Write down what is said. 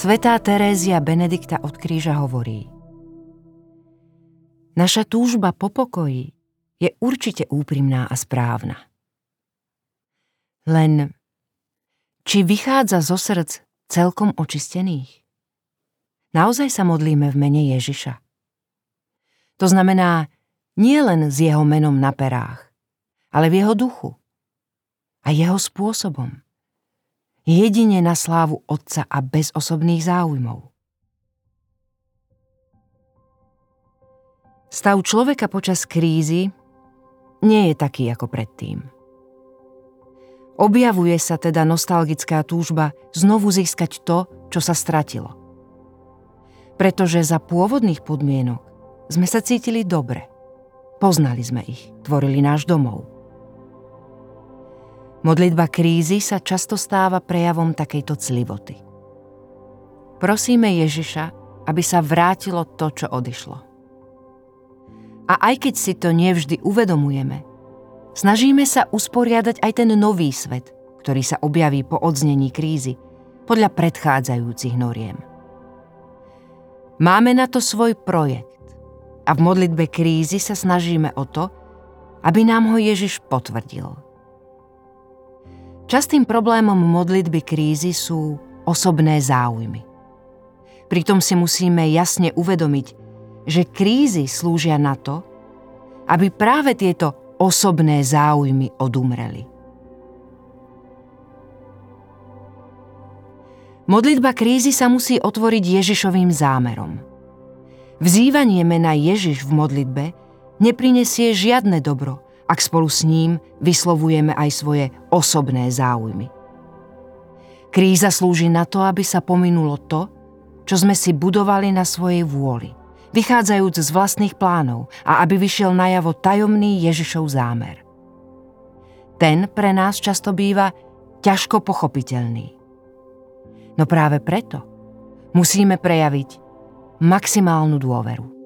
Svetá Terézia Benedikta od kríža hovorí Naša túžba po pokoji je určite úprimná a správna. Len či vychádza zo srdc celkom očistených? Naozaj sa modlíme v mene Ježiša. To znamená nie len s jeho menom na perách, ale v jeho duchu a jeho spôsobom jedine na slávu Otca a bez osobných záujmov. Stav človeka počas krízy nie je taký ako predtým. Objavuje sa teda nostalgická túžba znovu získať to, čo sa stratilo. Pretože za pôvodných podmienok sme sa cítili dobre. Poznali sme ich, tvorili náš domov. Modlitba krízy sa často stáva prejavom takejto clivoty. Prosíme Ježiša, aby sa vrátilo to, čo odišlo. A aj keď si to nevždy uvedomujeme, snažíme sa usporiadať aj ten nový svet, ktorý sa objaví po odznení krízy, podľa predchádzajúcich noriem. Máme na to svoj projekt a v modlitbe krízy sa snažíme o to, aby nám ho Ježiš potvrdil – Častým problémom modlitby krízy sú osobné záujmy. Pritom si musíme jasne uvedomiť, že krízy slúžia na to, aby práve tieto osobné záujmy odumreli. Modlitba krízy sa musí otvoriť Ježišovým zámerom. Vzývanie mena Ježiš v modlitbe neprinesie žiadne dobro, ak spolu s ním vyslovujeme aj svoje osobné záujmy. Kríza slúži na to, aby sa pominulo to, čo sme si budovali na svojej vôli, vychádzajúc z vlastných plánov a aby vyšiel najavo tajomný Ježišov zámer. Ten pre nás často býva ťažko pochopiteľný. No práve preto musíme prejaviť maximálnu dôveru.